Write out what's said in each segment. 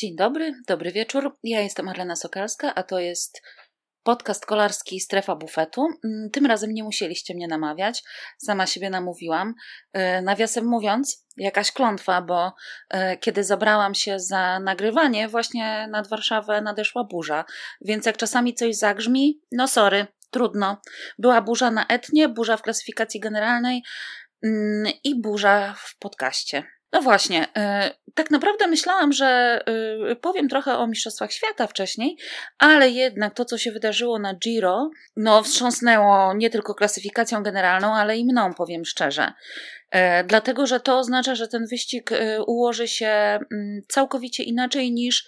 Dzień dobry, dobry wieczór. Ja jestem Arlena Sokalska, a to jest podcast kolarski Strefa Bufetu. Mm, tym razem nie musieliście mnie namawiać, sama siebie namówiłam. E, nawiasem mówiąc, jakaś klątwa, bo e, kiedy zabrałam się za nagrywanie, właśnie nad Warszawę nadeszła burza, więc jak czasami coś zagrzmi, no sorry, trudno. Była burza na etnie, burza w klasyfikacji generalnej mm, i burza w podcaście. No właśnie, e, tak naprawdę myślałam, że e, powiem trochę o Mistrzostwach Świata wcześniej, ale jednak to, co się wydarzyło na Giro, no wstrząsnęło nie tylko klasyfikacją generalną, ale i mną, powiem szczerze. E, dlatego, że to oznacza, że ten wyścig ułoży się mm, całkowicie inaczej niż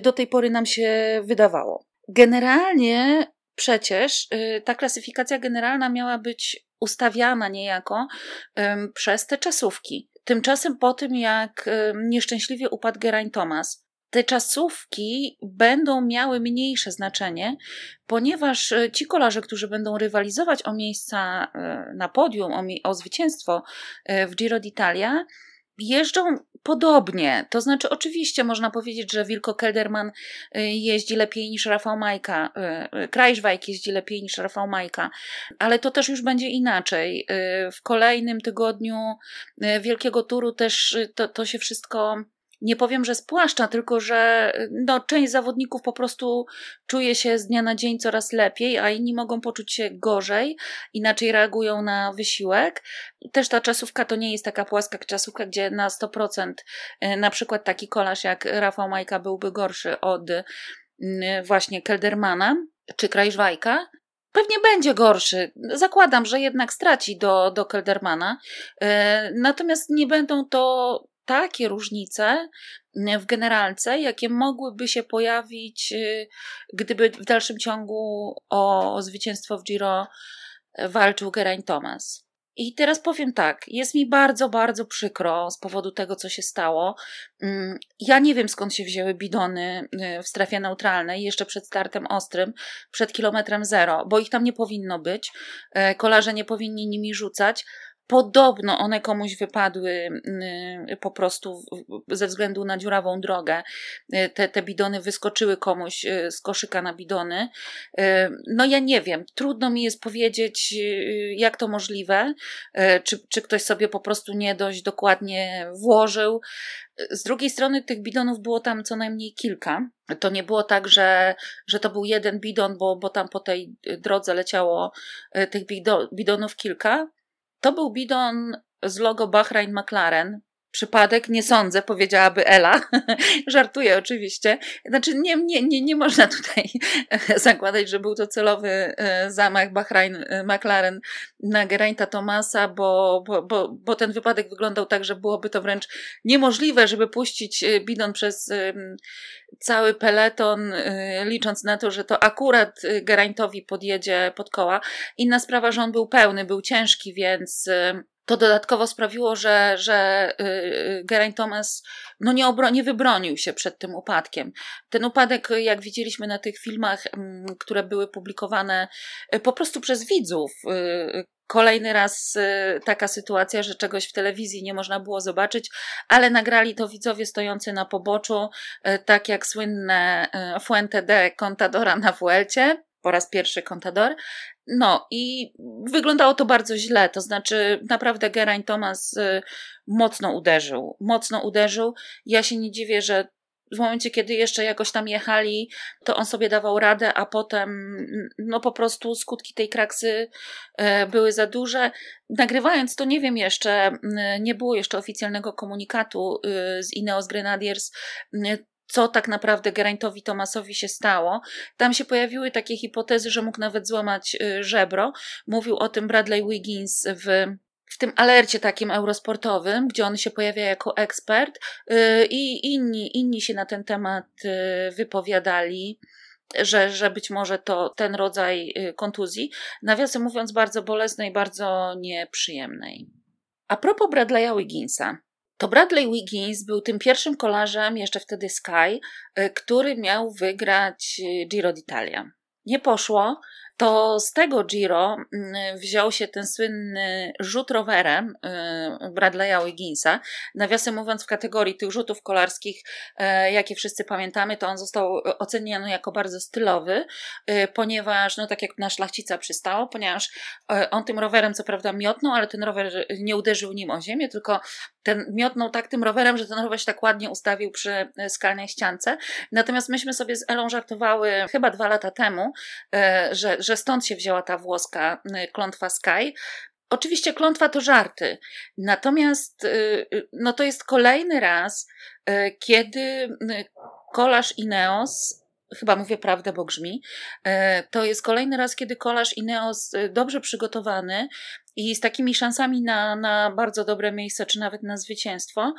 do tej pory nam się wydawało. Generalnie przecież ta klasyfikacja generalna miała być ustawiana niejako przez te czasówki. Tymczasem po tym, jak nieszczęśliwie upadł Geraint Thomas, te czasówki będą miały mniejsze znaczenie, ponieważ e, ci kolarze, którzy będą rywalizować o miejsca e, na podium, o, o zwycięstwo w Giro d'Italia, jeżdżą podobnie. To znaczy, oczywiście można powiedzieć, że Wilko Kelderman y, jeździ lepiej niż Rafał Majka, y, y, Krajszwajk jeździ lepiej niż Rafał Majka, ale to też już będzie inaczej. W kolejnym tygodniu Wielkiego Turu też to, to się wszystko nie powiem, że spłaszcza, tylko że no, część zawodników po prostu czuje się z dnia na dzień coraz lepiej, a inni mogą poczuć się gorzej, inaczej reagują na wysiłek. Też ta czasówka to nie jest taka płaska czasówka, gdzie na 100% e, na przykład taki kolarz jak Rafał Majka byłby gorszy od mm, właśnie Keldermana czy Krajżwajka, Pewnie będzie gorszy. Zakładam, że jednak straci do, do Keldermana. E, natomiast nie będą to takie różnice w generalce, jakie mogłyby się pojawić, y, gdyby w dalszym ciągu o, zwycięstwo w Giro walczył Geraint Thomas. I teraz powiem tak, jest mi bardzo, bardzo przykro z powodu tego, co się stało. Mm, ja nie wiem skąd się wzięły bidony y, w strefie neutralnej jeszcze przed startem ostrym, przed kilometrem zero, bo ich tam nie powinno być. E, kolarze nie powinni nimi rzucać. Podobno one komuś wypadły y, po prostu ze względu na dziurawą drogę. Y, te, te bidony wyskoczyły komuś y, z koszyka na bidony. No ja nie wiem, trudno mi jest powiedzieć, jak to możliwe. Czy, czy ktoś sobie po prostu nie dość dokładnie włożył. Z drugiej strony tych bidonów było tam co najmniej kilka. To nie było tak, że, że to był jeden bidon, bo, bo tam po tej drodze leciało tych bidonów kilka. To był bidon z logo Bahrain McLaren. Przypadek? Nie sądzę, powiedziałaby Ela. Żartuję oczywiście. Znaczy, nie, nie, nie, nie można tutaj zakładać, że był to celowy e, zamach Bahrain e, McLaren na Geraint'a Thomasa, bo, bo, bo, bo ten wypadek wyglądał tak, że byłoby to wręcz niemożliwe, żeby puścić e, bidon przez cały peleton, licząc na to, że to akurat Geraint'owi podjedzie pod koła. Inna sprawa, że on był pełny, był ciężki, więc to dodatkowo sprawiło, że, że y, y, Geraint Thomas no nie, obro- nie wybronił się przed tym upadkiem. Ten upadek, jak widzieliśmy na tych filmach, mm, które były publikowane y, po prostu przez widzów, Kolejny raz taka sytuacja, że czegoś w telewizji nie można było zobaczyć, ale nagrali to widzowie stojący na poboczu, tak jak słynne Fuente de Contadora na Vuelcie po raz pierwszy Contador. No i wyglądało to bardzo źle, to znaczy naprawdę Geraint Thomas y, mocno uderzył, mocno uderzył. Ja się nie dziwię, że w momencie, kiedy jeszcze jakoś tam jechali, to on sobie dawał radę, a potem no po prostu skutki tej kraksy y, były za duże. Nagrywając to nie wiem jeszcze, y, nie było jeszcze oficjalnego komunikatu z Ineos Grenadiers, co tak naprawdę Geraintowi Tomasowi się stało. Tam się pojawiły takie hipotezy, że mógł nawet złamać y, żebro. Mówił o tym Bradley Wiggins w w tym alercie takim eurosportowym, gdzie on się pojawia jako ekspert y, i inni, inni się na ten temat y, wypowiadali, że, że być może to ten rodzaj kontuzji. Nawiasem mówiąc, bardzo bolesnej, bardzo nieprzyjemnej. A propos Bradley'a Wigginsa. To Bradley Wiggins był tym pierwszym kolarzem, jeszcze wtedy Sky, y, który miał wygrać y, Giro d'Italia. Nie poszło. To z tego Giro mm, wziął się ten słynny rzut rowerem y, Bradley'a Wigginsa. Nawiasem mówiąc, w kategorii tych rzutów kolarskich, e, jakie wszyscy pamiętamy, to on został oceniony jako bardzo stylowy, y, ponieważ, no tak jak na szlachcica przystało, ponieważ e, on tym rowerem co prawda miotnął, ale ten rower nie uderzył nim o ziemię, tylko ten miotnął tak tym rowerem, że ten rower się tak ładnie ustawił przy e, skalnej ściance. Natomiast myśmy sobie z Elą żartowały chyba dwa lata temu, że, że stąd się wzięła ta włoska klątwa Sky. Oczywiście klątwa to żarty, natomiast no to jest kolejny raz, kiedy kolarz Ineos chyba mówię prawdę, bo grzmi. To jest kolejny raz, kiedy kolarz Ineos dobrze przygotowany i z takimi szansami na, na bardzo dobre miejsce, czy nawet na zwycięstwo,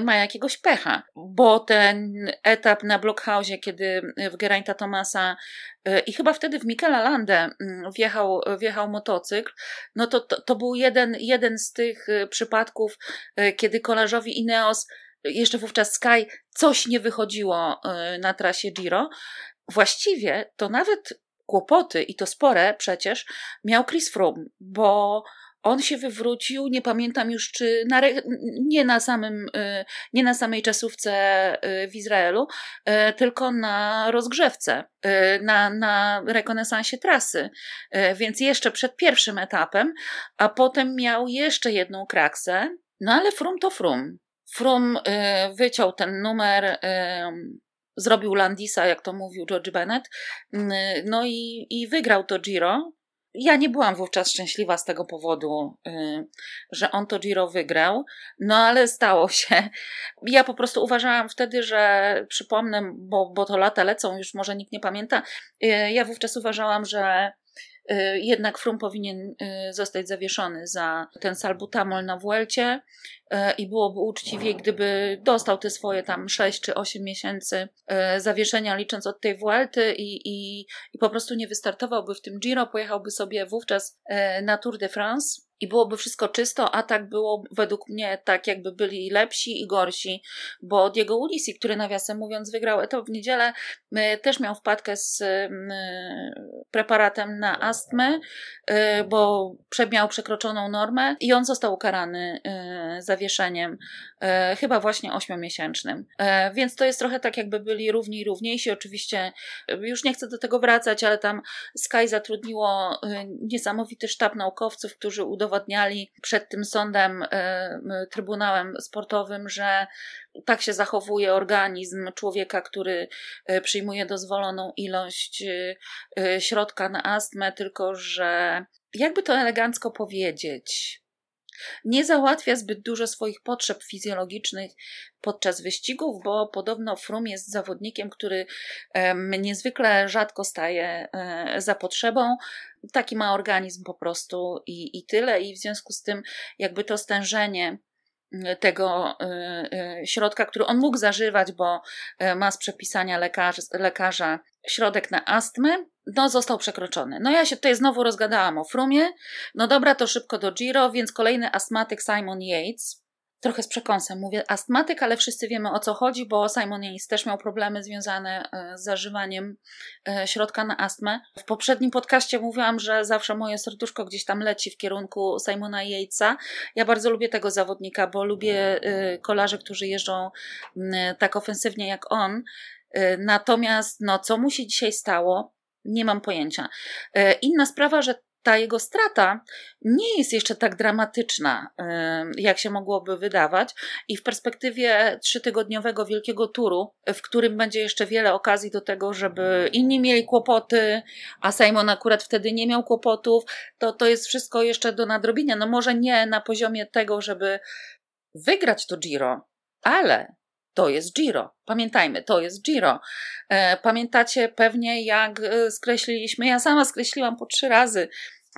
ma jakiegoś pecha, bo ten etap na Blockhausie, kiedy w Geraint'a Thomasa e, i chyba wtedy w Michela Lande wjechał, wjechał motocykl, no to, to, to był jeden, jeden z tych przypadków, kiedy kolarzowi Ineos jeszcze wówczas Sky, coś nie wychodziło y, na trasie Giro. Właściwie to nawet kłopoty, i to spore przecież, miał Chris Froome, bo on się wywrócił, nie pamiętam już czy na, nie, na samym, y, nie na samej czasówce y, w Izraelu, tylko na rozgrzewce, na, na rekonesansie trasy. Więc jeszcze przed pierwszym etapem, a potem miał jeszcze jedną kraksę, no ale frum to frum. Frum y, wyciął ten numer, y, zrobił Landisa, jak to mówił George Bennett, y, no i, i wygrał to Giro. Ja nie byłam wówczas szczęśliwa z tego powodu, że on to Giro wygrał, no ale stało się. Ja po prostu uważałam wtedy, że przypomnę, bo, bo to lata lecą, już może nikt nie pamięta. Ja wówczas uważałam, że Y, jednak Frum powinien y, zostać zawieszony za ten salbutamol na Vuelcie y, i byłoby uczciwie, gdyby dostał te swoje tam 6 czy 8 miesięcy zawieszenia licząc od tej Vuelty i, i, i po prostu nie wystartowałby w tym Giro, pojechałby sobie wówczas na Tour de France i byłoby wszystko czysto, a tak było według mnie tak, jakby byli lepsi i gorsi, bo Diego Ulisi, który nawiasem mówiąc wygrał etap w niedzielę, też miał wpadkę z preparatem na astmę, y, bo miał przekroczoną normę i on został ukarany y, zawieszeniem, y, chyba właśnie ośmiomiesięcznym. Więc to jest trochę tak, jakby byli równi i równiejsi. Oczywiście już nie chcę do tego wracać, ale tam Sky zatrudniło niesamowity sztab naukowców, którzy udowadniali przed tym sądem, trybunałem sportowym, że tak się zachowuje organizm człowieka, który przyjmuje dozwoloną ilość środka na astmę, tylko że jakby to elegancko powiedzieć, nie załatwia zbyt dużo swoich potrzeb fizjologicznych podczas wyścigów, bo podobno Frum jest zawodnikiem, który niezwykle rzadko staje e, za potrzebą. Taki ma organizm po prostu i, i tyle, i w związku z tym, jakby to stężenie tego y, y, środka, który on mógł zażywać, bo ma z przepisania lekarza środek na astmę, no został przekroczony. No ja się tutaj znowu rozgadałam o Frumie. No dobra, to szybko do Giro, więc kolejny astmatyk Simon Yates, trochę z przekąsem mówię astmatyk, ale wszyscy wiemy o co chodzi, bo Simon Yates też miał problemy związane e, z zażywaniem e, środka na astmę. W poprzednim podcaście mówiłam, że zawsze moje serduszko gdzieś tam leci w kierunku Simona Yatesa. Ja bardzo lubię tego zawodnika, bo lubię e, kolarzy, którzy jeżdżą tak ofensywnie jak on. Natomiast, no, co mu się dzisiaj stało? Nie mam pojęcia. Inna sprawa, że ta jego strata nie jest jeszcze tak dramatyczna, jak się mogłoby wydawać, i w perspektywie trzytygodniowego wielkiego turu, w którym będzie jeszcze wiele okazji do tego, żeby inni mieli kłopoty, a Simon akurat wtedy nie miał kłopotów, to to jest wszystko jeszcze do nadrobienia. No może nie na poziomie tego, żeby wygrać to Giro, ale to jest Giro. Pamiętajmy, to jest Giro. E, pamiętacie pewnie, jak e, skreśliliśmy, ja sama skreśliłam po trzy razy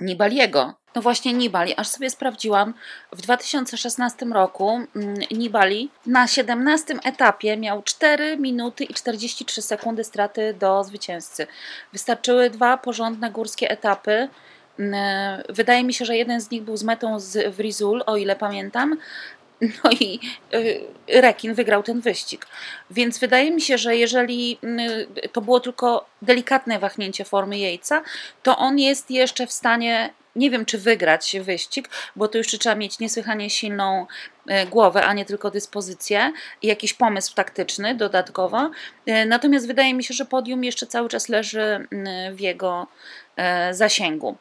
Nibaliego. No właśnie Nibali, aż sobie sprawdziłam, w 2016 roku mm, Nibali na 17 etapie miał 4 minuty i 43 sekundy straty do zwycięzcy. Wystarczyły dwa porządne górskie etapy. Mm, wydaje mi się, że jeden z nich był z metą z Wrizul, o ile pamiętam, No i rekin wygrał ten wyścig. Więc wydaje mi się, że jeżeli to było tylko delikatne wahnięcie formy Jejca, to on jest jeszcze w stanie nie wiem, czy wygrać wyścig, bo to już trzeba mieć niesłychanie silną e, głowę, a nie tylko dyspozycję i jakiś pomysł taktyczny dodatkowo. Natomiast wydaje mi się, że podium jeszcze cały czas leży w jego zasięgu.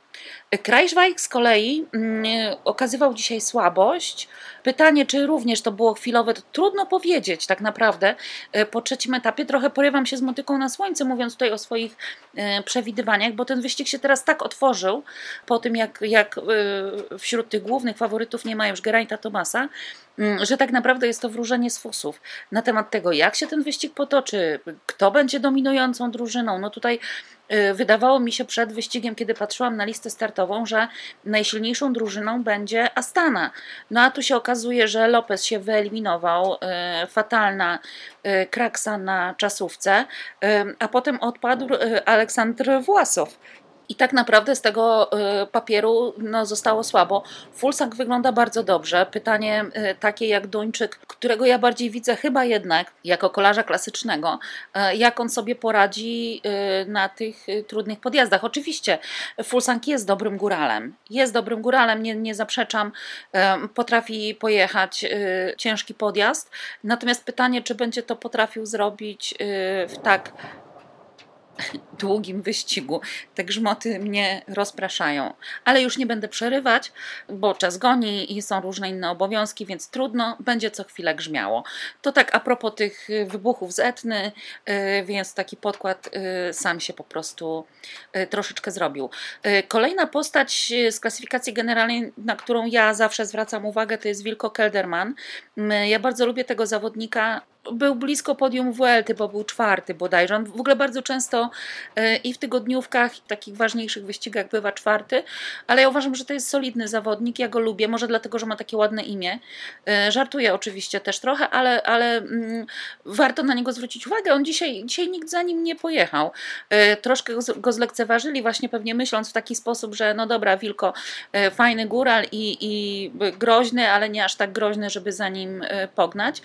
Krajszwajk z kolei mm, okazywał dzisiaj słabość. Pytanie, czy również to było chwilowe, to trudno powiedzieć tak naprawdę. E, po trzecim etapie trochę porywam się z motyką na słońce, mówiąc tutaj o swoich e, przewidywaniach, bo ten wyścig się teraz tak otworzył, po tym jak, jak e, wśród tych głównych faworytów nie ma już Geraint'a Tomasa, mm, że tak naprawdę jest to wróżenie z fusów na temat tego, jak się ten wyścig potoczy, kto będzie dominującą drużyną. No tutaj wydawało mi się przed wyścigiem, kiedy patrzyłam na listę startową, że najsilniejszą drużyną będzie Astana. No a tu się okazuje, że Lopez się wyeliminował, e, fatalna e, kraksa na czasówce, e, a potem odpadł Aleksandr Własow. I tak naprawdę z tego y, papieru no, zostało słabo. Fulsak wygląda bardzo dobrze. Pytanie y, takie jak Duńczyk, którego ja bardziej widzę chyba jednak jako kolarza klasycznego, y, jak on sobie poradzi na tych trudnych podjazdach. Oczywiście Fulsak jest dobrym góralem. Jest dobrym góralem, nie, nie zaprzeczam. Potrafi pojechać ciężki podjazd. Natomiast pytanie, czy będzie to potrafił zrobić w tak długim wyścigu. Te grzmoty mnie rozpraszają. Ale już nie będę przerywać, bo czas goni i są różne inne obowiązki, więc trudno, będzie co chwilę grzmiało. To tak a propos tych wybuchów z Etny, y, więc taki podkład y, sam się po prostu y, troszeczkę zrobił. Kolejna postać z klasyfikacji generalnej, na którą ja zawsze zwracam uwagę, to jest Wilko Kelderman. Ja bardzo lubię tego zawodnika był blisko podium Vuelty, bo był czwarty bodajże. On w ogóle bardzo często e, i w tygodniówkach, i w takich ważniejszych wyścigach bywa czwarty, ale ja uważam, że to jest solidny zawodnik, ja go lubię, może dlatego, że ma takie ładne imię. E, żartuję oczywiście też trochę, ale, ale mm, warto na niego zwrócić uwagę. On dzisiaj, dzisiaj nikt za nim nie pojechał. E, troszkę go zlekceważyli właśnie pewnie myśląc w taki sposób, że no dobra, Wilko, fajny góral i, i groźny, ale nie aż tak groźny, żeby za nim pognać.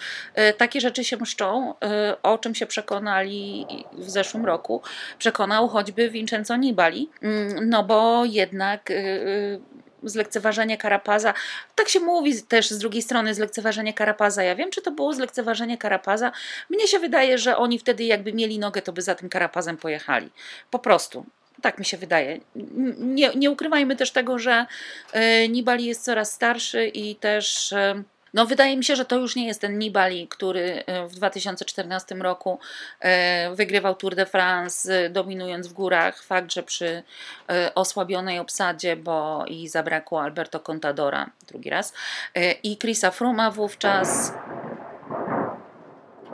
Takie rzeczy się się mszczą, y, o czym się przekonali w zeszłym roku. Przekonał choćby Vincenzo Nibali, mm, no bo jednak y, y, zlekceważenie Karapaza. Tak się mówi też z drugiej strony zlekceważenie Karapaza. Ja wiem, czy to było zlekceważenie Karapaza. Mnie się wydaje, że oni wtedy jakby mieli nogę, to by za tym Karapazem pojechali. Po prostu. Tak mi się wydaje. Nie, nie ukrywajmy też tego, że Nibali jest coraz starszy i też no, wydaje mi się, że to już nie jest ten Nibali, który e, w 2014 roku e, wygrywał Tour de France, dominując w górach. Fakt, że przy e, osłabionej obsadzie, bo i zabrakło Alberto Contadora drugi raz i Chrisa Fruma wówczas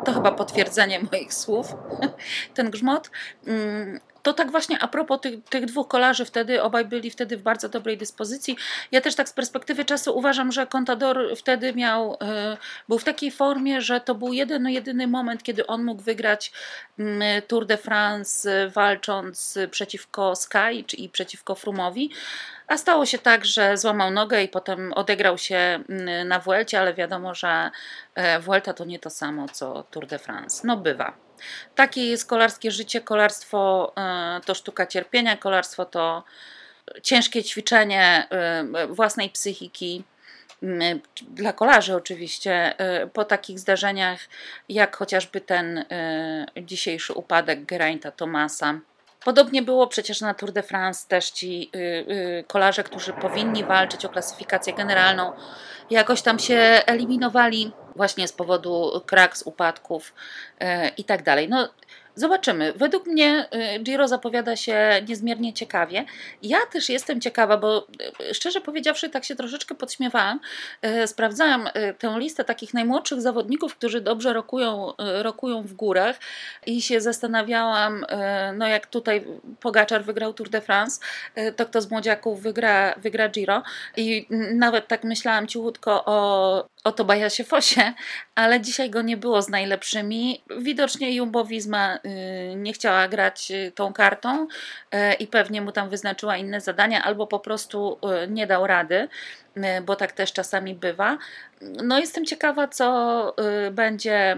to chyba potwierdzenie moich słów, ten grzmot. To tak właśnie a propos tych, tych dwóch kolarzy wtedy, obaj byli wtedy w bardzo dobrej dyspozycji. Ja też tak z perspektywy czasu uważam, że Contador wtedy miał, e, był w takiej formie, że to był jeden, jedyny moment, kiedy on mógł wygrać mm, Tour de France walcząc przeciwko Sky i przeciwko Frumowi. A stało się tak, że złamał nogę i potem odegrał się mm, na Vuelcie, ale wiadomo, że e, Vuelta to nie to samo co Tour de France. No bywa. Takie jest kolarskie życie. Kolarstwo e, to sztuka cierpienia, kolarstwo to ciężkie ćwiczenie e, własnej psychiki. Dla kolarzy oczywiście, e, po takich zdarzeniach, jak chociażby ten dzisiejszy upadek Geraint'a Tomasa, Podobnie było przecież na Tour de France też ci kolarze, którzy powinni walczyć o klasyfikację generalną, jakoś tam się eliminowali właśnie z powodu kraks, upadków y, i tak. No, Zobaczymy. Według mnie y, Giro zapowiada się niezmiernie ciekawie. Ja też jestem ciekawa, bo y, szczerze powiedziawszy, tak się troszeczkę podśmiewałam. Y, sprawdzałam tę listę takich najmłodszych zawodników, którzy dobrze rokują, rokują w górach i się zastanawiałam, no jak tutaj Pogaczar wygrał Tour de France, to kto z młodziaków wygra, wygra Giro. I nawet tak myślałam cichutko o o Tobiasie Fosie, ale dzisiaj go nie było z najlepszymi. Widocznie Jumbo Visma nie chciała grać y, tą kartą y, i pewnie mu tam wyznaczyła inne zadania, albo po prostu nie dał rady, bo tak też czasami bywa. No, jestem ciekawa, co będzie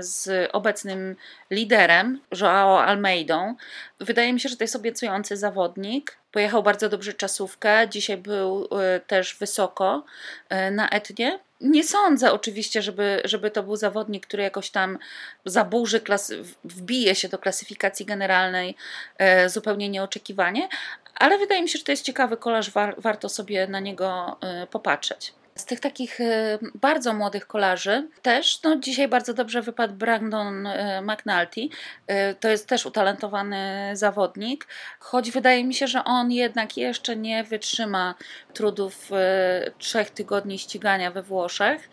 z obecnym liderem, Joao Almeidą. Wydaje mi się, że to jest obiecujący zawodnik. Pojechał bardzo dobrze czasówkę, dzisiaj był też wysoko na etnie nie sądzę oczywiście, żeby, żeby to był zawodnik, który jakoś tam zaburzy, klas, wbije się do klasyfikacji generalnej e, zupełnie nieoczekiwanie, ale wydaje mi się, że to jest ciekawy kolarz, war, warto sobie na niego e, popatrzeć. Z tych takich e, bardzo młodych kolarzy też, no dzisiaj bardzo dobrze wypadł Brandon e, McNulty. E, to jest też utalentowany zawodnik, choć wydaje mi się, że on jednak jeszcze nie wytrzyma trudów trzech tygodni ścigania we Włoszech.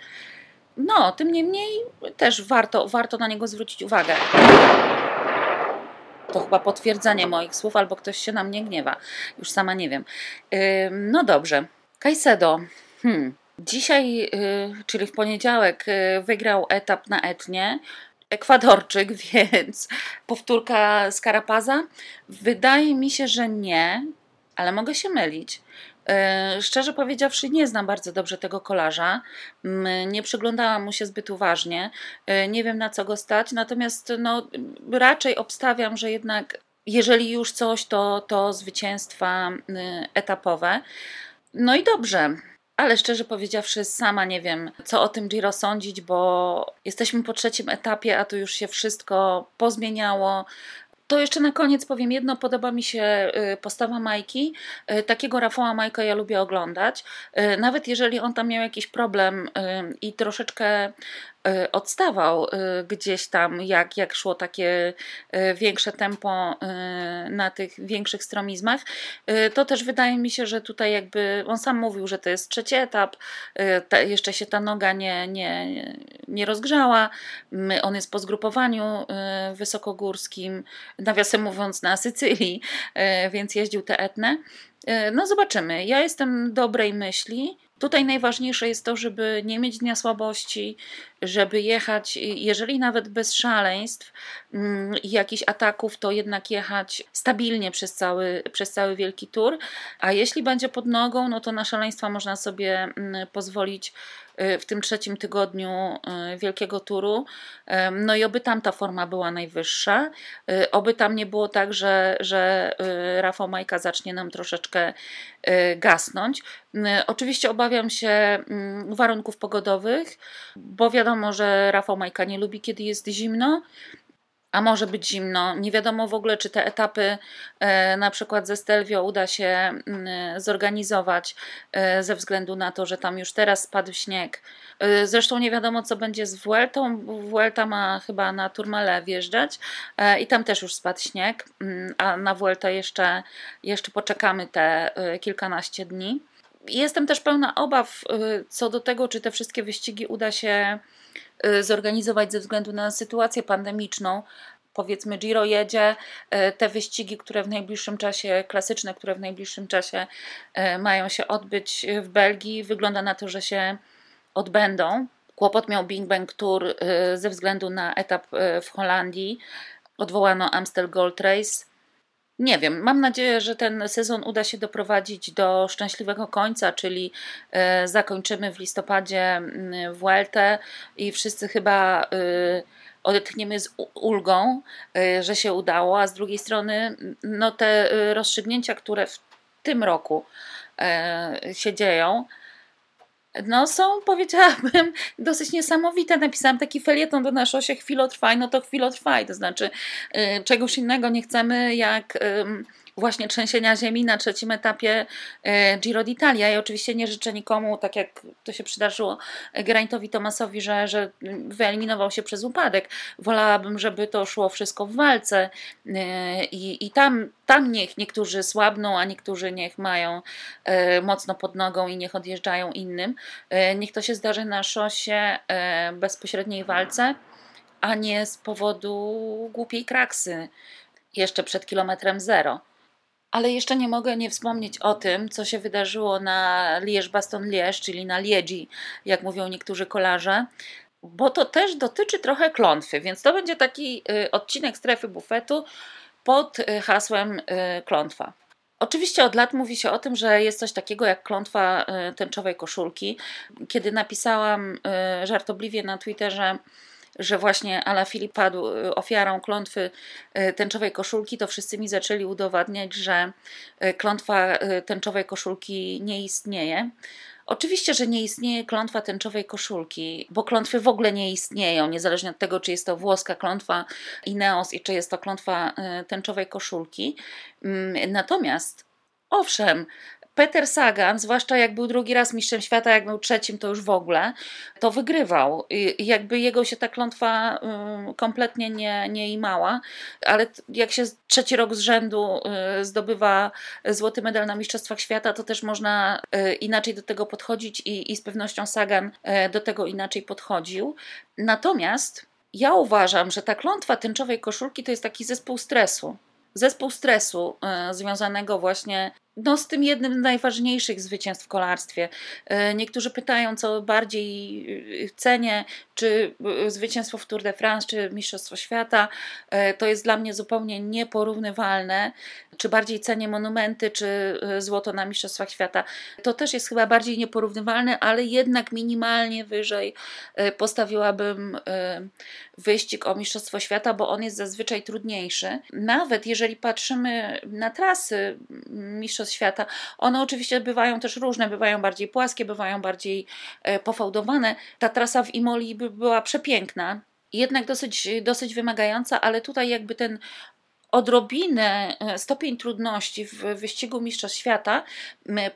No, tym niemniej też warto, warto na niego zwrócić uwagę. To chyba potwierdzenie moich słów, albo ktoś się na mnie gniewa. Już sama nie wiem. No dobrze. Caicedo. Hmm. Dzisiaj, y, czyli w poniedziałek, y, wygrał etap na Etnie. Ekwadorczyk, więc powtórka z Karapaza? Wydaje mi się, że nie, ale mogę się mylić. Y, szczerze powiedziawszy, nie znam bardzo dobrze tego kolarza. Nie przyglądałam mu się zbyt uważnie. Nie wiem na co go stać, natomiast no, raczej obstawiam, że jednak jeżeli już coś, to, to zwycięstwa etapowe. No i dobrze ale szczerze powiedziawszy, sama nie wiem, co o tym Giro sądzić, bo jesteśmy po trzecim etapie, a tu już się wszystko pozmieniało. To jeszcze na koniec powiem jedno, podoba mi się y, postawa Majki. Y, takiego Rafała Majka ja lubię oglądać. Y, nawet jeżeli on tam miał jakiś problem i troszeczkę odstawał y, gdzieś tam, jak, jak szło takie y, większe tempo na tych większych stromizmach, to też wydaje mi się, że tutaj jakby on sam mówił, że to jest trzeci etap, jeszcze się ta noga nie, nie, nie rozgrzała, on jest po zgrupowaniu wysokogórskim, nawiasem mówiąc na Sycylii, więc jeździł te etne. No zobaczymy. Ja jestem dobrej myśli. Tutaj najważniejsze jest to, żeby nie mieć dnia słabości, żeby jechać, jeżeli nawet bez szaleństw mm, i jakichś ataków, to jednak jechać stabilnie przez cały, przez cały wielki tour. A jeśli będzie pod nogą, no to na szaleństwa można sobie mm, pozwolić w tym trzecim tygodniu y, wielkiego turu. No i oby tam ta forma była najwyższa. Y, oby tam nie było tak, że, że Rafał Majka zacznie nam troszeczkę gasnąć. Oczywiście obawiam się mm, warunków pogodowych, bo wiadomo, że Rafał Majka nie lubi, kiedy jest zimno, a może być zimno. Nie wiadomo w ogóle, czy te etapy e, na przykład ze Stelvio uda się mm, zorganizować e, ze względu na to, że tam już teraz spadł śnieg. E, zresztą nie wiadomo, co będzie z Vueltą. Vuelta ma chyba na Turmale wjeżdżać i tam też już spadł śnieg, mm, a na Vuelta jeszcze, jeszcze poczekamy te kilkanaście dni. Jestem też pełna obaw co do tego, czy te wszystkie wyścigi uda się zorganizować ze względu na sytuację pandemiczną. Powiedzmy, Giro jedzie, y, te wyścigi, które w najbliższym czasie, klasyczne, które w najbliższym czasie y, mają się odbyć w Belgii, wygląda na to, że się odbędą. Kłopot miał Bing Bang Tour ze względu na etap w Holandii. Odwołano Amstel Gold Race. Nie wiem, mam nadzieję, że ten sezon uda się doprowadzić do szczęśliwego końca, czyli e, zakończymy w listopadzie Vueltę i wszyscy chyba e, odetchniemy z ulgą, e, że się udało, a z drugiej strony no te rozstrzygnięcia, które w tym roku się dzieją, no są, powiedziałabym, dosyć niesamowite. Napisałam taki felieton do naszego się chwilotrwaj, no to chwilotrwaj, to znaczy y, czegoś innego nie chcemy jak... Y, właśnie trzęsienia ziemi na trzecim etapie e, Giro d'Italia. I oczywiście nie życzę nikomu, tak jak to się przydarzyło Geraint'owi Tomasowi, że, że wyeliminował się przez upadek. Wolałabym, żeby to szło wszystko w walce e, i, i tam, tam niech niektórzy słabną, a niektórzy niech mają e, mocno pod nogą i niech odjeżdżają innym. Niech to się zdarzy na szosie bezpośredniej walce, a nie z powodu głupiej kraksy jeszcze przed kilometrem zero. Ale jeszcze nie mogę nie wspomnieć o tym, co się wydarzyło na Liège-Baston-Liège, czyli na Liedzi, jak mówią niektórzy kolarze, bo to też dotyczy trochę klątwy, więc to będzie taki y, odcinek strefy bufetu pod y, hasłem y, klątwa. Oczywiście od lat mówi się o tym, że jest coś takiego jak klątwa tęczowej koszulki. Kiedy napisałam żartobliwie na Twitterze, że właśnie Ala Filip padł ofiarą klątwy tęczowej koszulki, to wszyscy mi zaczęli udowadniać, że klątwa tęczowej koszulki nie istnieje. Oczywiście, że nie istnieje klątwa tęczowej koszulki, bo klątwy w ogóle nie istnieją, niezależnie od tego, czy jest to włoska klątwa Ineos i czy jest to klątwa y, tęczowej koszulki. Mm, natomiast Owszem, Peter Sagan, zwłaszcza jak był drugi raz mistrzem świata, jak był trzecim, to już w ogóle, to wygrywał. I jakby jego się ta klątwa kompletnie nie, nie imała, ale jak się trzeci rok z rzędu y, zdobywa złoty medal na Mistrzostwach Świata, to też można y, inaczej do tego podchodzić i, i z pewnością Sagan y, do tego inaczej podchodził. Natomiast ja uważam, że ta klątwa tęczowej koszulki to jest taki zespół stresu zespół stresu związanego właśnie no, z tym jednym z najważniejszych zwycięstw w kolarstwie. E, niektórzy pytają, co bardziej e, cenię, czy e, zwycięstwo w Tour de France, czy Mistrzostwo Świata. To jest dla mnie zupełnie nieporównywalne. Czy bardziej cenię monumenty, czy złoto na Mistrzostwach Świata. To też jest chyba bardziej nieporównywalne, ale jednak minimalnie wyżej postawiłabym wyścig o Mistrzostwo Świata, bo on jest zazwyczaj trudniejszy. Nawet jeżeli patrzymy na trasy Mistrzostw świata. One oczywiście bywają też różne, bywają bardziej płaskie, bywają bardziej e, pofałdowane. Ta trasa w Imoli by była przepiękna, jednak dosyć, dosyć wymagająca, ale tutaj jakby ten odrobinę e, stopień trudności w wyścigu Mistrzostw Świata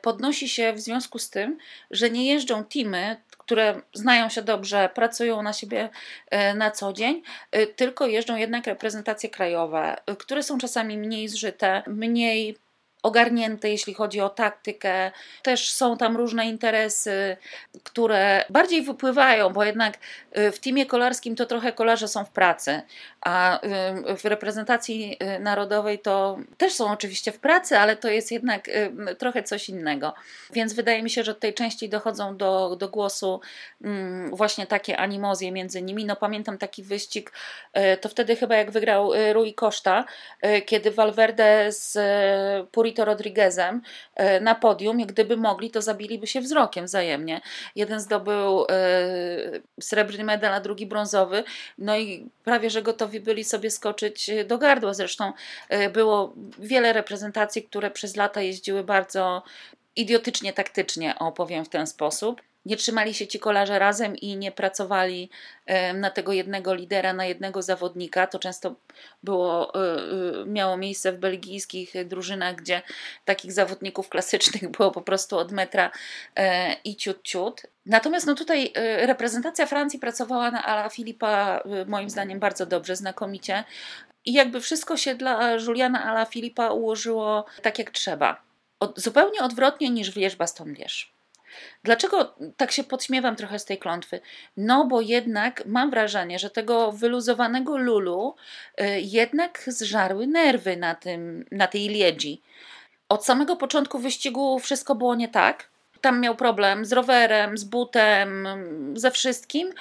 podnosi się w związku z tym, że nie jeżdżą teamy, które znają się dobrze, pracują na siebie e, na co dzień, tylko jeżdżą jednak reprezentacje krajowe, które są czasami mniej zżyte, mniej ogarnięte, jeśli chodzi o taktykę. Też są tam różne interesy, które bardziej wypływają, bo jednak y, w teamie kolarskim to trochę kolarze są w pracy, a y, w reprezentacji y, narodowej to też są oczywiście w pracy, ale to jest jednak trochę coś innego. Więc wydaje mi się, że tutaj częściej dochodzą do, do głosu mm, właśnie takie animozje między nimi. No pamiętam taki wyścig, to wtedy chyba jak wygrał Rui Costa, kiedy Valverde z Puri Julito Rodriguezem na podium gdyby mogli, to zabiliby się wzrokiem wzajemnie. Jeden zdobył srebrny medal, a drugi brązowy, no i prawie, że gotowi byli sobie skoczyć do gardła. Zresztą e, było wiele reprezentacji, które przez lata jeździły bardzo idiotycznie taktycznie, opowiem w ten sposób nie trzymali się ci kolarze razem i nie pracowali na tego jednego lidera, na jednego zawodnika. To często było, e, e, miało miejsce w belgijskich drużynach, gdzie takich zawodników klasycznych było po prostu od metra e, i ciut ciut. Natomiast no tutaj reprezentacja Francji pracowała na Ala Filipa moim zdaniem bardzo dobrze, znakomicie. I jakby wszystko się dla Juliana Ala Filipa ułożyło tak jak trzeba. Od, zupełnie odwrotnie niż w Lierz-Baston-Lierz. Dlaczego tak się podśmiewam trochę z tej klątwy? No, bo jednak mam wrażenie, że tego wyluzowanego lulu y, jednak zżarły nerwy na, tym, na tej liedzi. Od samego początku wyścigu wszystko było nie tak. Tam miał problem z rowerem, z butem, ze wszystkim.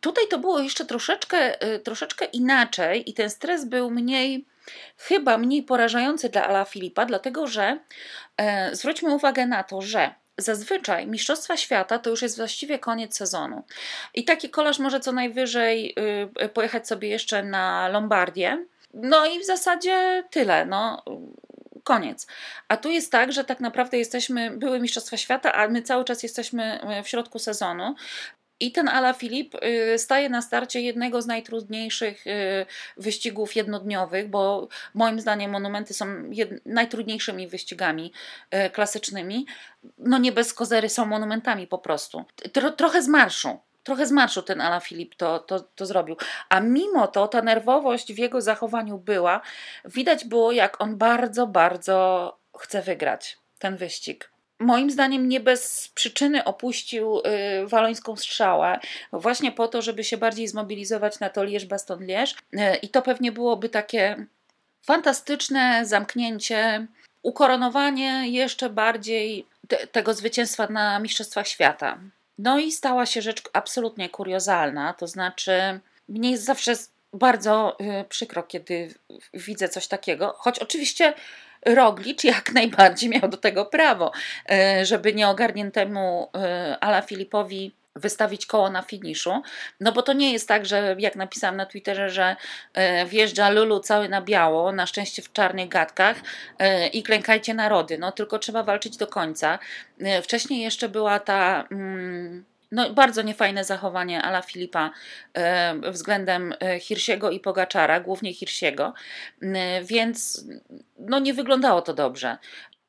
Tutaj to było jeszcze troszeczkę, y, troszeczkę inaczej i ten stres był mniej, chyba mniej porażający dla Ala Filipa, dlatego że e, zwróćmy uwagę na to, że Zazwyczaj Mistrzostwa Świata to już jest właściwie koniec sezonu. I taki kolarz może co najwyżej y, pojechać sobie jeszcze na Lombardię. No i w zasadzie tyle. No, koniec. A tu jest tak, że tak naprawdę jesteśmy, były Mistrzostwa Świata, a my cały czas jesteśmy w środku sezonu. I ten Ala Filip y, staje na starcie jednego z najtrudniejszych y, wyścigów jednodniowych, bo moim zdaniem monumenty są najtrudniejszymi wyścigami y, klasycznymi. No nie bez kozery są monumentami po prostu. Tro trochę z marszu. Trochę z ten Ala Filip to, to, to zrobił. A mimo to ta nerwowość w jego zachowaniu była. Widać było, jak on bardzo, bardzo chce wygrać ten wyścig moim zdaniem nie bez przyczyny opuścił y, walońską strzałę, właśnie po to, żeby się bardziej zmobilizować na to Lierz-Baston-Lierz. Y, I to pewnie byłoby takie fantastyczne zamknięcie, ukoronowanie jeszcze bardziej te, tego zwycięstwa na Mistrzostwach Świata. No i stała się rzecz absolutnie kuriozalna, to znaczy mnie jest zawsze bardzo y, przykro, kiedy widzę coś takiego, choć oczywiście Roglicz jak najbardziej miał do tego prawo, y, żeby nieogarniętemu y, Ala Filipowi wystawić koło na finiszu, no bo to nie jest tak, że jak napisałam na Twitterze, że wjeżdża Lulu cały na biało, na szczęście w czarnych gadkach i klękajcie narody, no tylko trzeba walczyć do końca. Wcześniej jeszcze była ta... Mm, no, bardzo niefajne zachowanie Ala Filipa e, względem e, Hirsiego i Pogaczara, głównie Hirsiego, więc no, nie wyglądało to dobrze.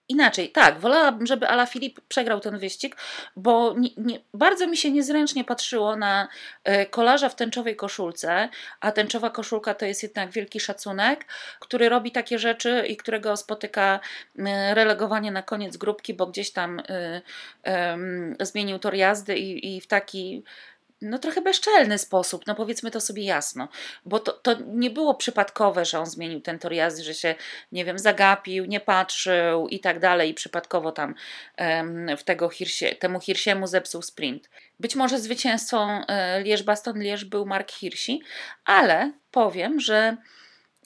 Inaczej, tak, wolałabym, żeby Ala Filip przegrał ten wyścig, bo nie, nie, bardzo mi się niezręcznie patrzyło na e, kolarza w tęczowej koszulce, a tęczowa koszulka to jest jednak wielki szacunek, który robi takie rzeczy i którego spotyka e, relegowanie na koniec grupki, bo gdzieś tam y, y, zmienił tor jazdy i, i w taki no trochę bezczelny sposób, no powiedzmy to sobie jasno, bo to, to nie było przypadkowe, że on zmienił ten tor jazdy, że się, nie wiem, zagapił, nie patrzył i tak dalej i przypadkowo tam w tego Hirsie, temu Hirsiemu zepsuł sprint. Być może zwycięzcą e, Lierz-Baston-Lierz był Mark Hirsi, ale powiem, że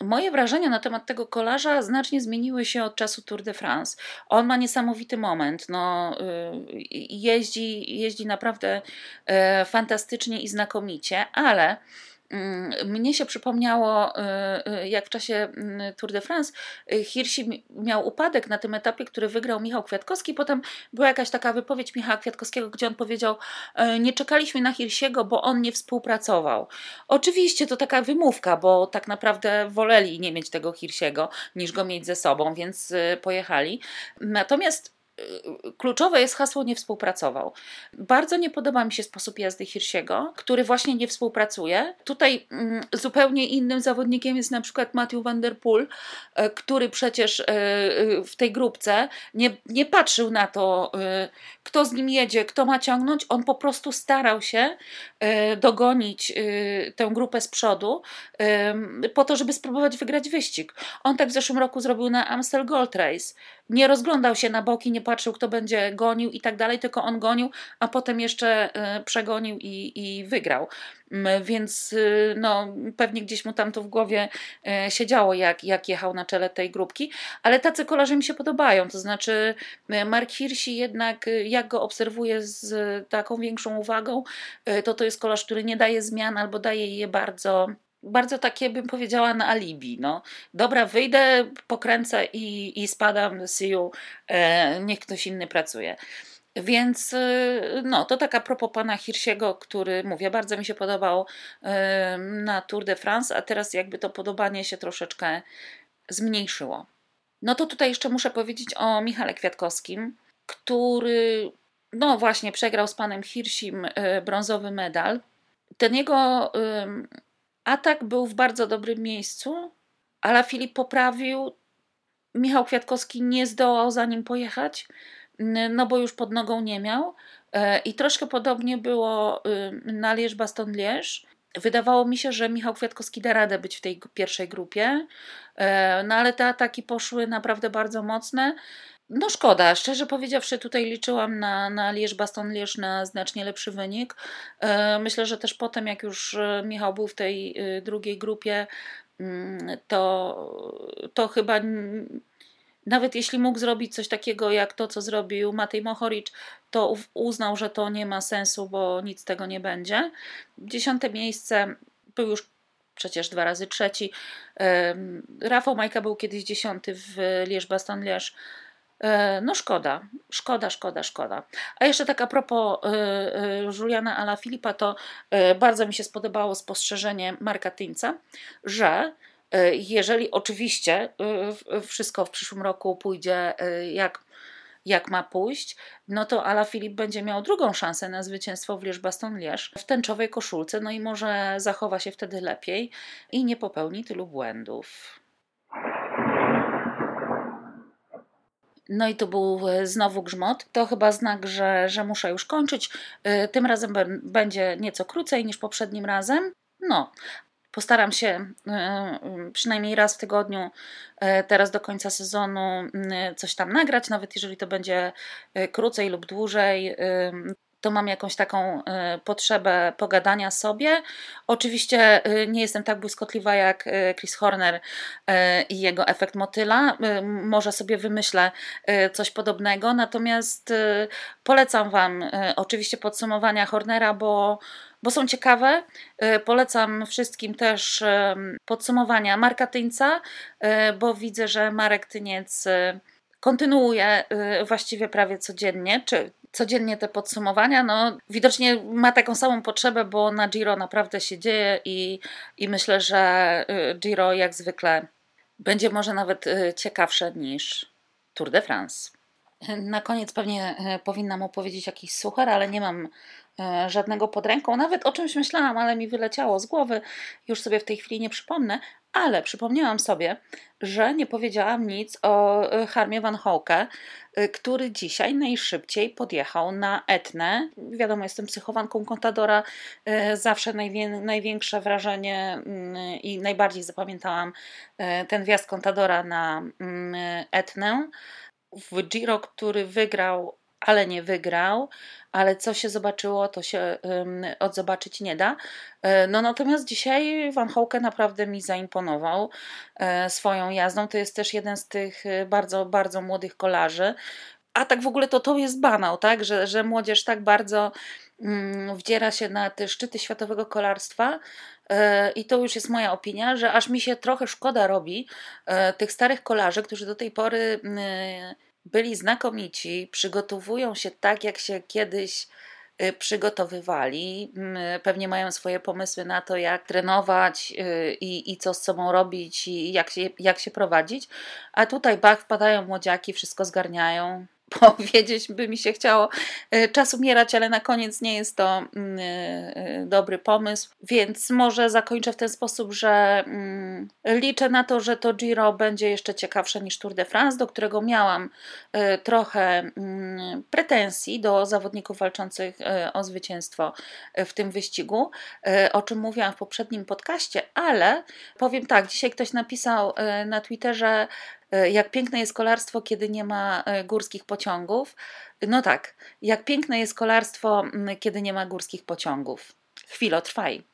Moje wrażenia na temat tego kolarza znacznie zmieniły się od czasu Tour de France. On ma niesamowity moment. No, y, jeździ, jeździ naprawdę e, fantastycznie i znakomicie, ale mnie się przypomniało, y, y, jak w czasie mm, Tour de France y, Hirsi miał upadek na tym etapie, który wygrał Michał Kwiatkowski. Potem była jakaś taka wypowiedź Michała Kwiatkowskiego, gdzie on powiedział: Nie czekaliśmy na Hirsiego, bo on nie współpracował. Oczywiście to taka wymówka, bo tak naprawdę woleli nie mieć tego Hirsiego niż go mieć ze sobą, więc pojechali. Natomiast kluczowe jest hasło nie współpracował. Bardzo nie podoba mi się sposób jazdy Hirsiego, który właśnie nie współpracuje. Tutaj mm, zupełnie innym zawodnikiem jest na przykład Matthew Van Der Poel, e, który przecież e, e, w tej grupce nie, nie patrzył na to, kto z nim jedzie, kto ma ciągnąć. On po prostu starał się dogonić tę grupę z przodu po to, żeby spróbować wygrać wyścig. On tak w zeszłym roku zrobił na Amstel Gold Race. Nie rozglądał się na boki, nie patrzył, kto będzie gonił i tak dalej, tylko on gonił, a potem jeszcze y, przegonił i, i wygrał. Więc y, no, pewnie gdzieś mu tam to w głowie y, siedziało, jak, jak jechał na czele tej grupki, ale tacy kolarze mi się podobają. To znaczy, Mark Hirsi jednak, jak go obserwuję z taką większą uwagą, to to jest kolarz, który nie daje zmian albo daje je bardzo bardzo takie bym powiedziała na alibi. No. Dobra, wyjdę, pokręcę i, i spadam, see you, e, niech ktoś inny pracuje. Więc e, no, to taka propos pana Hirsiego, który, mówię, bardzo mi się podobał e, na Tour de France, a teraz jakby to podobanie się troszeczkę zmniejszyło. No to tutaj jeszcze muszę powiedzieć o Michale Kwiatkowskim, który no właśnie przegrał z panem Hirsim e, brązowy medal. Ten jego Atak był w bardzo dobrym miejscu, ale Filip poprawił. Michał Kwiatkowski nie zdołał za nim pojechać, no bo już pod nogą nie miał. E, I troszkę podobnie było na Lierz-Baston-Lierz. Wydawało mi się, że Michał Kwiatkowski da radę być w tej pierwszej grupie, e, no ale te ataki poszły naprawdę bardzo mocne. No szkoda, szczerze powiedziawszy, tutaj liczyłam na, na Lierz Baston Lierz na znacznie lepszy wynik. E, myślę, że też potem, jak już e, Michał był w tej e, drugiej grupie, mm, to, to chyba nawet jeśli mógł zrobić coś takiego jak to, co zrobił Matej Mohoricz, to uznał, że to nie ma sensu, bo nic z tego nie będzie. Dziesiąte miejsce był już przecież dwa razy trzeci. Rafał Majka był kiedyś dziesiąty w Lierz Baston Lierz. E, no szkoda, szkoda, szkoda, szkoda. A jeszcze tak a propos e, e, Juliana Ala Filipa, to bardzo mi się spodobało spostrzeżenie Marka Tyńca, że jeżeli oczywiście wszystko w przyszłym roku pójdzie jak, jak ma pójść, no to Ala Filip będzie miał drugą szansę na zwycięstwo w Lierz-Baston-Lierz w tęczowej koszulce, no i może zachowa się wtedy lepiej i nie popełni tylu błędów. No i to był e, znowu grzmot. To chyba znak, że, że muszę już kończyć. E, tym razem będzie nieco krócej niż poprzednim razem. No, Postaram się przynajmniej raz w tygodniu, teraz do końca sezonu, coś tam nagrać, nawet jeżeli to będzie krócej lub dłużej to mam jakąś taką y, potrzebę pogadania sobie. Oczywiście y, nie jestem tak błyskotliwa jak y, Chris Horner i jego efekt motyla. Może sobie wymyślę coś podobnego, natomiast polecam Wam oczywiście podsumowania Hornera, bo bo są ciekawe. Polecam wszystkim też podsumowania Marka Tyńca, bo widzę, że Marek Tyniec kontynuuje właściwie prawie codziennie, czy codziennie te podsumowania. No, widocznie ma taką samą potrzebę, bo na Giro naprawdę się dzieje i, i myślę, że y, Giro jak zwykle będzie może nawet y, ciekawsze niż Tour de France. Na koniec pewnie y, powinnam opowiedzieć jakiś suchar, ale nie mam żadnego pod ręką. Nawet o czymś myślałam, ale mi wyleciało z głowy. Już sobie w tej chwili nie przypomnę, ale przypomniałam sobie, że nie powiedziałam nic o e, Harmie Van Hoke, e, który dzisiaj najszybciej podjechał na Etnę. Wiadomo, jestem psychowanką Contadora, e, zawsze największe wrażenie mm, i najbardziej zapamiętałam ten wjazd Contadora na mm, Etnę. W Giro, który wygrał ale nie wygrał, ale co się zobaczyło, to się um, odzobaczyć nie da. E, no natomiast dzisiaj Van Houke naprawdę mi zaimponował e, swoją jazdą. To jest też jeden z tych e, bardzo, bardzo młodych kolarzy. A tak w ogóle to to jest banał, tak? Że, że młodzież tak bardzo um, wdziera się na te szczyty światowego kolarstwa. I to już jest moja opinia, że aż mi się trochę szkoda robi tych starych kolarzy, którzy do tej pory byli znakomici, przygotowują się tak, jak się kiedyś y, przygotowywali. Pewnie mają swoje pomysły na to, jak trenować y, i, i co z sobą robić i jak się, jak się prowadzić. A tutaj bach, wpadają młodziaki, wszystko zgarniają, powiedzieć by mi się chciało e, czas umierać, ale na koniec nie jest to mm, e, e, dobry pomysł, więc może zakończę w ten sposób, że mm, liczę na to, że to Giro będzie jeszcze ciekawsze niż Tour de France, do którego miałam trochę mm, pretensji do zawodników walczących o zwycięstwo w tym wyścigu, o czym mówiłam w poprzednim podcaście, ale powiem tak, dzisiaj ktoś napisał na Twitterze, E, jak piękne jest kolarstwo, kiedy nie ma e, górskich pociągów. No tak, jak piękne jest kolarstwo, kiedy nie ma górskich pociągów. Chwilo, trwaj.